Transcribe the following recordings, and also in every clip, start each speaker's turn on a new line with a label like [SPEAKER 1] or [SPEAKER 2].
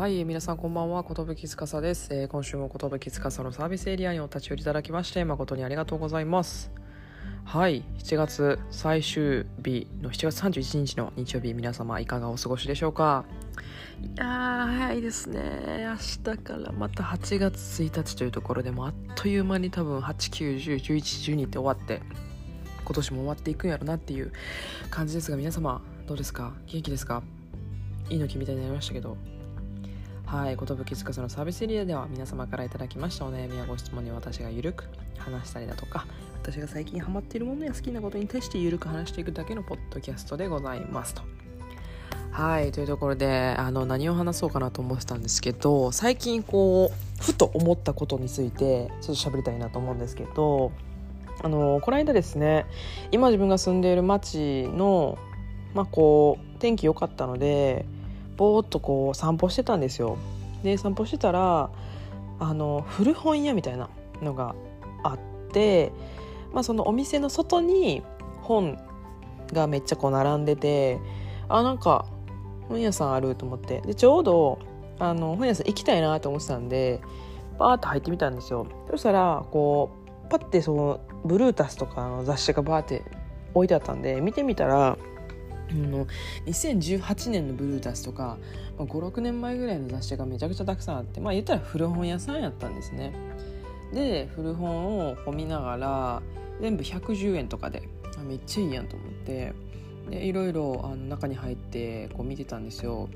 [SPEAKER 1] はい皆さんこんばんは。寿司です、えー今週も寿司のサービスエリアにお立ち寄りいただきまして誠にありがとうございます。はい7月最終日の7月31日の日曜日皆様いかがお過ごしでしょうか？いやー早いですね。明日からまた8月1日というところでもあっという間に多分8、9、10、11、12って終わって今年も終わっていくんやろなっていう感じですが皆様どうですか？元気ですか？いいの気みたいになりましたけど。はい、寿つかさのサービスエリアでは皆様からいただきましたお悩みやご質問に私がゆるく話したりだとか私が最近ハマっているものや好きなことに対してゆるく話していくだけのポッドキャストでございますと。はいというところであの何を話そうかなと思ってたんですけど最近こうふと思ったことについてちょっと喋りたいなと思うんですけどあのこの間ですね今自分が住んでいる町のまあこう天気良かったのでぼーっとこう散歩してたんですよ。で散歩してたらあの古本屋みたいなのがあって、まあ、そのお店の外に本がめっちゃこう並んでてあなんか本屋さんあると思って。でちょうどあの本屋さん行きたいなと思ってたんでバーッと入ってみたんですよ。そしたらこうパッてそのブルータスとかの雑誌がバーって置いてあったんで見てみたらあの2018年のブルータスとか、まあ、56年前ぐらいの雑誌がめちゃくちゃたくさんあってまあ言ったら古本屋さんやったんですね。で古本をこう見ながら全部110円とかであめっちゃいいやんと思ってでいろいろあの中に入ってこう見てたんですよ。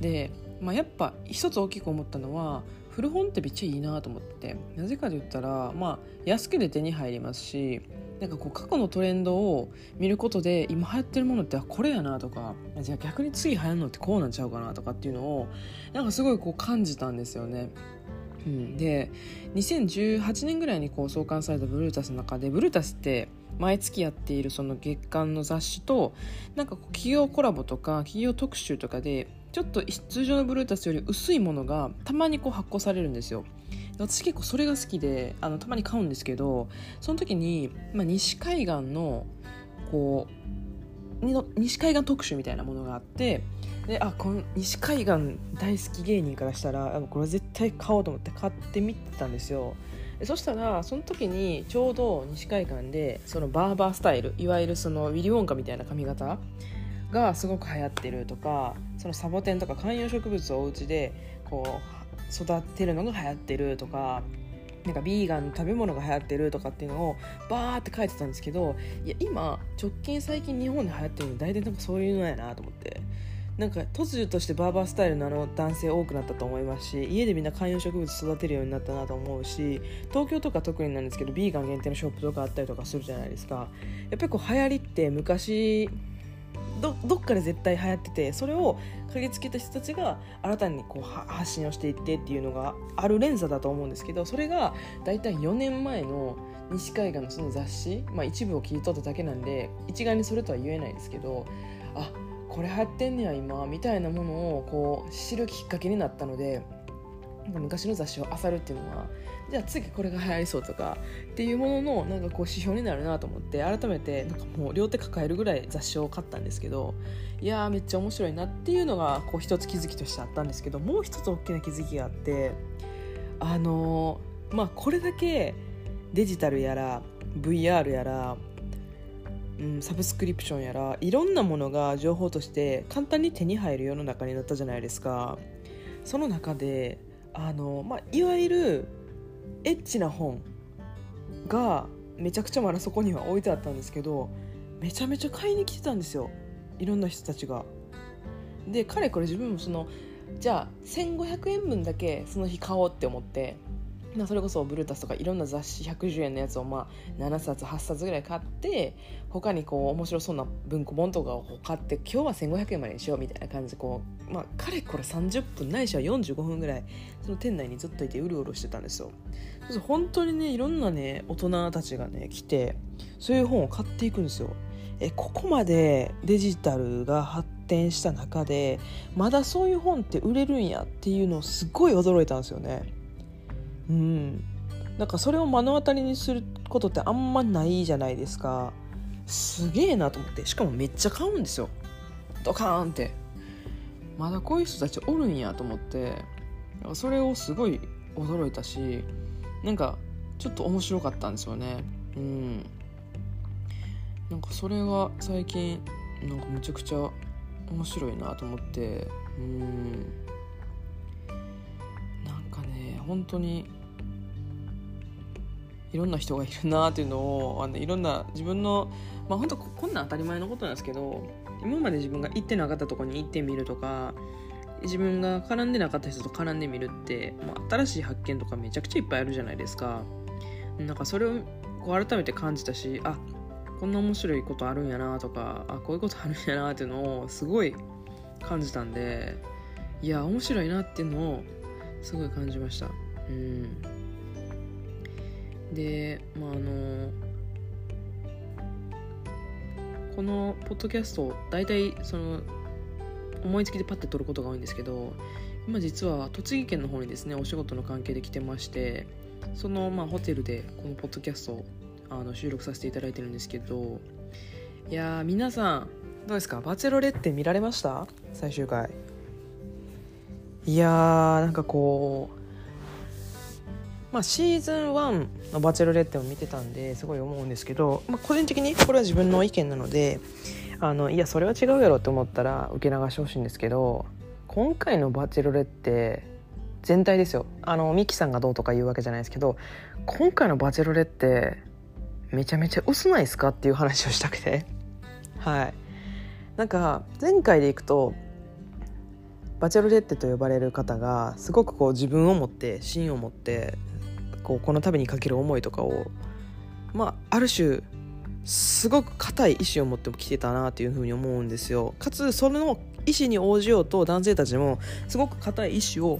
[SPEAKER 1] で、まあ、やっぱ一つ大きく思ったのは古本ってめっちゃいいなと思ってなぜかと言ったら、まあ、安くで手に入りますしなんかこう過去のトレンドを見ることで今流行ってるものってこれやなとかじゃあ逆に次流行るのってこうなんちゃうかなとかっていうのをなんかすごいこう感じたんですよね。うん、で2018年ぐらいにこう創刊されたブルータスの中でブルータスって毎月やっているその月間の雑誌となんかこう企業コラボとか企業特集とかでちょっと通常のブルータスより薄いものがたまにこう発行されるんですよ。私結構それが好きであのたまに買うんですけどその時に、まあ、西海岸のこう西海岸特集みたいなものがあってであこの西海岸大好き芸人からしたらこれ絶対買おうと思って買ってみてたんですよそしたらその時にちょうど西海岸でそのバーバースタイルいわゆるそのウィリ・ウォンカみたいな髪型がすごく流行ってるとかそのサボテンとか観葉植物をお家でこう育てるのが流行ってるとかなんかビーガンの食べ物が流行ってるとかっていうのをバーって書いてたんですけどいや今直近最近日本で流行ってるの大体なんかそういうのやなと思って。なんか突如としてバーバースタイルのあの男性多くなったと思いますし家でみんな観葉植物育てるようになったなと思うし東京とか特になんですけどビーガン限定のショップとかあったりとかするじゃないですか。やっぱりこう流行りって昔どどっかで絶対流行っててそれを嗅ぎつけた人たちが新たにこう発信をしていってっていうのがある連鎖だと思うんですけどそれが大体4年前の西海岸のその雑誌、まあ、一部を切り取っただけなんで一概にそれとは言えないですけどあこれ流行ってんねや今みたいなものをこう知るきっかけになったので昔の雑誌を漁るっていうのはじゃあ次これが流行りそうとかっていうもののなんかこう指標になるなと思って改めてなんかもう両手抱えるぐらい雑誌を買ったんですけどいやーめっちゃ面白いなっていうのがこう一つ気づきとしてあったんですけどもう一つ大きな気づきがあってあのーまあこれだけデジタルやら VR やらうん、サブスクリプションやらいろんなものが情報として簡単に手に入る世の中になったじゃないですか。その中であの、まあ、いわゆるエッチな本がめちゃくちゃまだそこには置いてあったんですけどめちゃめちゃ買いに来てたんですよいろんな人たちが。でかれこれ自分もそのじゃあ1500円分だけその日買おうって思ってまあ、それこそブルータスとかいろんな雑誌110円のやつをまあ7冊8冊ぐらい買って他にこう面白そうな文庫本とかを買って今日は1500円までにしようみたいな感じでこう、まあ、かれこれ30分ないしは45分ぐらいその店内にずっといてうろうろしてたんですよ。そ本当にねいろんなね大人たちがね来てそういう本を買っていくんですよ。えここまでデジタルが発展した中でまだそういう本って売れるんやっていうのをすごい驚いたんですよね。うん。なんかそれを目の当たりにすることってあんまないじゃないですか。すげえなと思って。しかもめっちゃ買うんですよ。ドカーンって。まだこういう人たちおるんやと思って。それをすごい驚いたしなんかちょっと面白かったんですよね。うん。なんかそれが最近なんかめちゃくちゃ面白いなと思って。うん。なんかね本当にいろんな人がいるなっていうのをあのいろんな自分のまあ本当こんなん当たり前のことなんですけど今まで自分が行ってなかったとこに行ってみるとか自分が絡んでなかった人と絡んでみるってもう新しい発見とかめちゃくちゃいっぱいあるじゃないですか。なんかそれをこう改めて感じたしあこんな面白いことあるんやなとかあこういうことあるんやなっていうのをすごい感じたんでいや面白いなっていうのをすごい感じました。うん。でまああのこのポッドキャスト大体その思いつきでパッて撮ることが多いんですけど今実は栃木県の方にですねお仕事の関係で来てましてそのまあホテルでこのポッドキャストをあの収録させていただいてるんですけどいや皆さんどうですか？バチェロレって見られました？最終回。いやーなんかこうまあ、シーズン1の「バチェロレッテ」を見てたんですごい思うんですけど、まあ、個人的にこれは自分の意見なのであのいやそれは違うやろって思ったら受け流してほしいんですけど今回の「バチェロレッテ」全体ですよ。あのミキさんがどうとか言うわけじゃないですけど今回の「バチェロレッテ」めちゃめちゃ薄ないですかっていう話をしたくて。はい。なんか前回でいくとバチェロレッテと呼ばれる方がすごくこう自分を持って芯を持ってこうこの旅にかける思いとかをまあある種すごく硬い意志を持ってきてたなっていうふうに思うんですよ。かつその意思に応じようと男性たちもすごく硬い意志を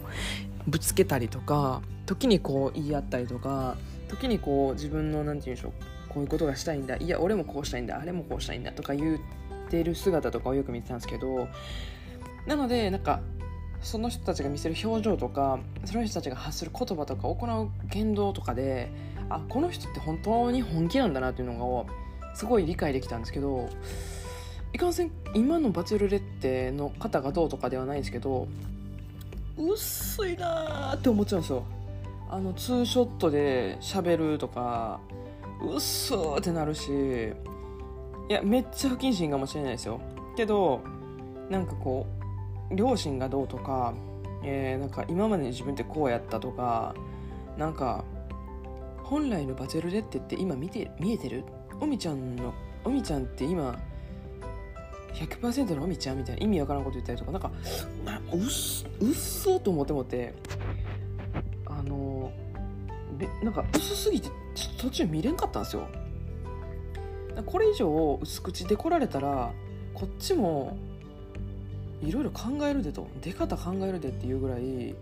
[SPEAKER 1] ぶつけたりとか時にこう言い合ったりとか時にこう自分の何て言うんでしょうこういうことがしたいんだいや俺もこうしたいんだあれもこうしたいんだとか言ってる姿とかをよく見てたんですけどなのでなんかその人たちが見せる表情とかその人たちが発する言葉とか行う言動とかであこの人って本当に本気なんだなっていうのをすごい理解できたんですけどいかんせん今のバチェルレッテの方がどうとかではないんですけど薄いなーって思っちゃうんですよ。あのツーショットで喋るとかうっそーってなるしいやめっちゃ不謹慎かもしれないですよ。けどなんかこう両親がどうとか,、えー、なんか今までに自分ってこうやったとかなんか本来のバチェルレッテって今見て見えてる？おみちゃんのおみちゃんって今100%のおみちゃん？みたいな意味わからんこと言ったりとかなんかうっうっそと思ってもってあのなんか薄すぎて途中見れんかったんですよ。これ以上薄口で来られたらこっちもいろいろ考えるでと。出方考えるでっていうぐらい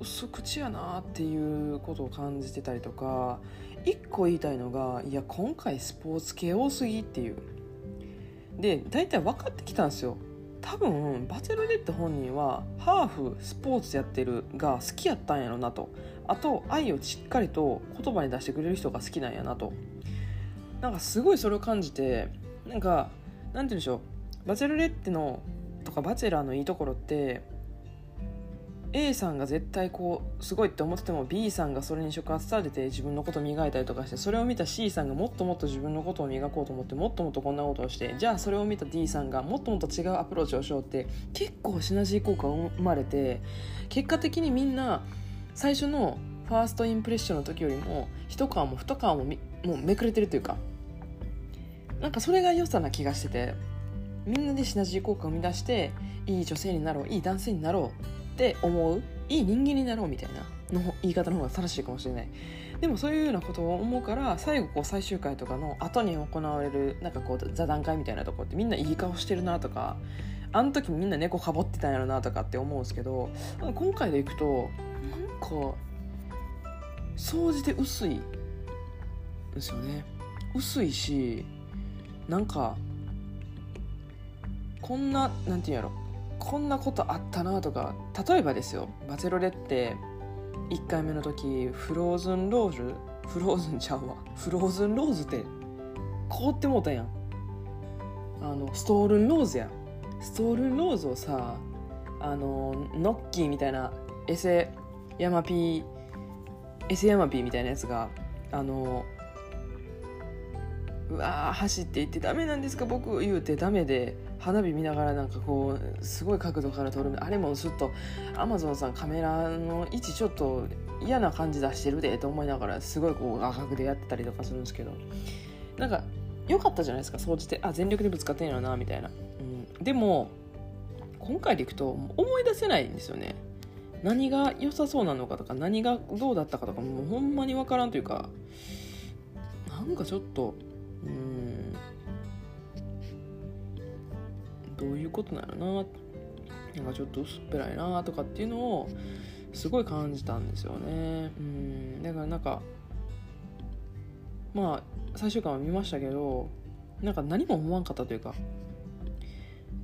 [SPEAKER 1] 薄口やなっていうことを感じてたりとか一個言いたいのがいや今回スポーツ系多すぎっていう。で大体分かってきたんですよ。多分バチェロレッテ本人はハーフスポーツやってるが好きやったんやろなと。あと愛をしっかりと言葉に出してくれる人が好きなんやなと。なんかすごいそれを感じてなんかなんて言うんでしょう。バチェロレッテのとかバチェラーのいいところって A さんが絶対こうすごいって思ってても B さんがそれに触発されて自分のこと磨いたりとかしてそれを見た C さんがもっともっと自分のことを磨こうと思ってもっともっとこんなことをしてじゃあそれを見た D さんがもっともっと違うアプローチをしようって結構シナジー効果が生まれて結果的にみんな最初のファーストインプレッションの時よりも一皮も二皮ももうめくれてるというかなんかそれが良さな気がしてて。みんなでシナジー効果を生み出していい女性になろういい男性になろうって思ういい人間になろうみたいなの言い方の方が正しいかもしれない。でもそういうようなことを思うから最後こう最終回とかの後に行われるなんかこう座談会みたいなとこってみんないい顔してるなとかあの時みんな猫かぼってたんやろなとかって思うんですけど今回でいくとなんか総じて薄いですよね。薄いしなんかこんななんて言うんやろ。こんなことあったなとか例えばですよバチェロレって1回目の時フローズンローズフローズンちゃうわ。フローズンローズって凍ってもうたやん。あの stolen rose や stolen rose をさあのノッキーみたいなエセヤマピーエセヤマピーみたいなやつがあのうわ走っていってダメなんですか僕言うてダメで花火見ながらなんかこうすごい角度から撮るあれもちょっとアマゾンさんカメラの位置ちょっと嫌な感じ出してるでと思いながらすごいこう画角でやってたりとかするんですけどなんか良かったじゃないですか総じて。あ全力でぶつかってんやろなみたいな、うん、でも今回でいくと思い出せないんですよね。何が良さそうなのかとか何がどうだったかとかもうほんまに分からんというかなんかちょっとうん。どういうことなのななんかちょっと薄っぺらいなとかっていうのをすごい感じたんですよね。うん。だからなんかまあ最終回は見ましたけどなんか何も思わんかったというか。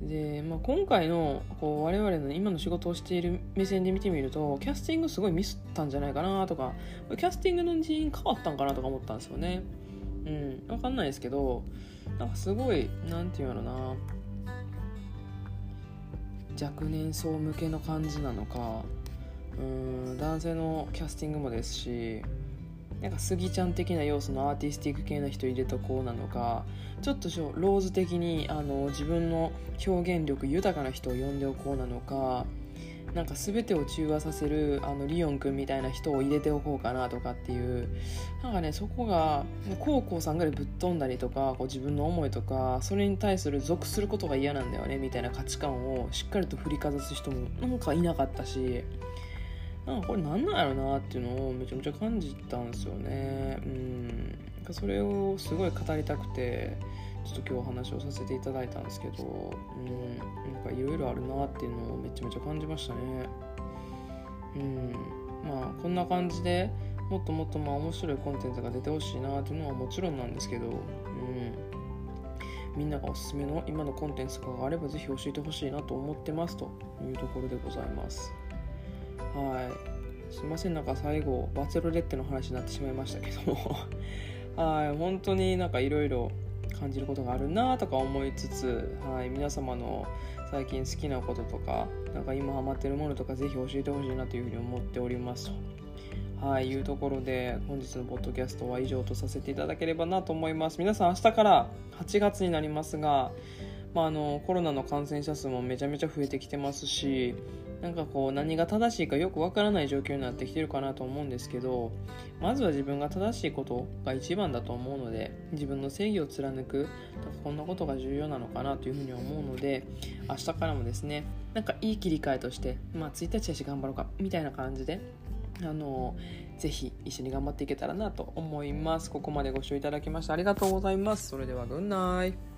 [SPEAKER 1] で、まあ、今回のこう我々の今の仕事をしている目線で見てみるとキャスティングすごいミスったんじゃないかなとかキャスティングの人員変わったんかなとか思ったんですよね。うん。分かんないですけどなんかすごいなんていうのな。若年層向けの感じなのかうん男性のキャスティングもですしなんかスギちゃん的な要素のアーティスティック系の人入れとこうなのかちょっとローズ的にあの自分の表現力豊かな人を呼んでおこうなのかなんか全てを中和させるあのリオン君みたいな人を入れておこうかなとかっていうなんかねそこが高校さんぐらいぶっ飛んだりとかこう自分の思いとかそれに対する属することが嫌なんだよねみたいな価値観をしっかりと振りかざす人もなんかいなかったしなんかこれなんなんやろなっていうのをめちゃめちゃ感じたんですよね。うん。それをすごい語りたくてちょっと今日お話をさせていただいたんですけどうんなんかいろいろあるなっていうのをめちゃめちゃ感じましたね。うんまあこんな感じでもっともっとまあ面白いコンテンツが出てほしいなっていうのはもちろんなんですけどうんみんながおすすめの今のコンテンツとかがあればぜひ教えてほしいなと思ってますというところでございます。はい。すいませんなんか最後バチェロレッテの話になってしまいましたけども。はい本当になんかいろいろ感じることがあるなとか思いつつ、はい、皆様の最近好きなこととかなんか今ハマってるものとかぜひ教えてほしいなというふうに思っておりますと。はい、いうところで本日のポッドキャストは以上とさせていただければなと思います。皆さん明日から8月になりますが、まあ、あのコロナの感染者数もめちゃめちゃ増えてきてますしなんかこう何が正しいかよくわからない状況になってきてるかなと思うんですけどまずは自分が正しいことが一番だと思うので自分の正義を貫くこんなことが重要なのかなというふうに思うので明日からもですねなんかいい切り替えとしてまあ1日やし頑張ろうかみたいな感じであのぜひ一緒に頑張っていけたらなと思います。ここまでご視聴いただきましてありがとうございます。それではグンナイ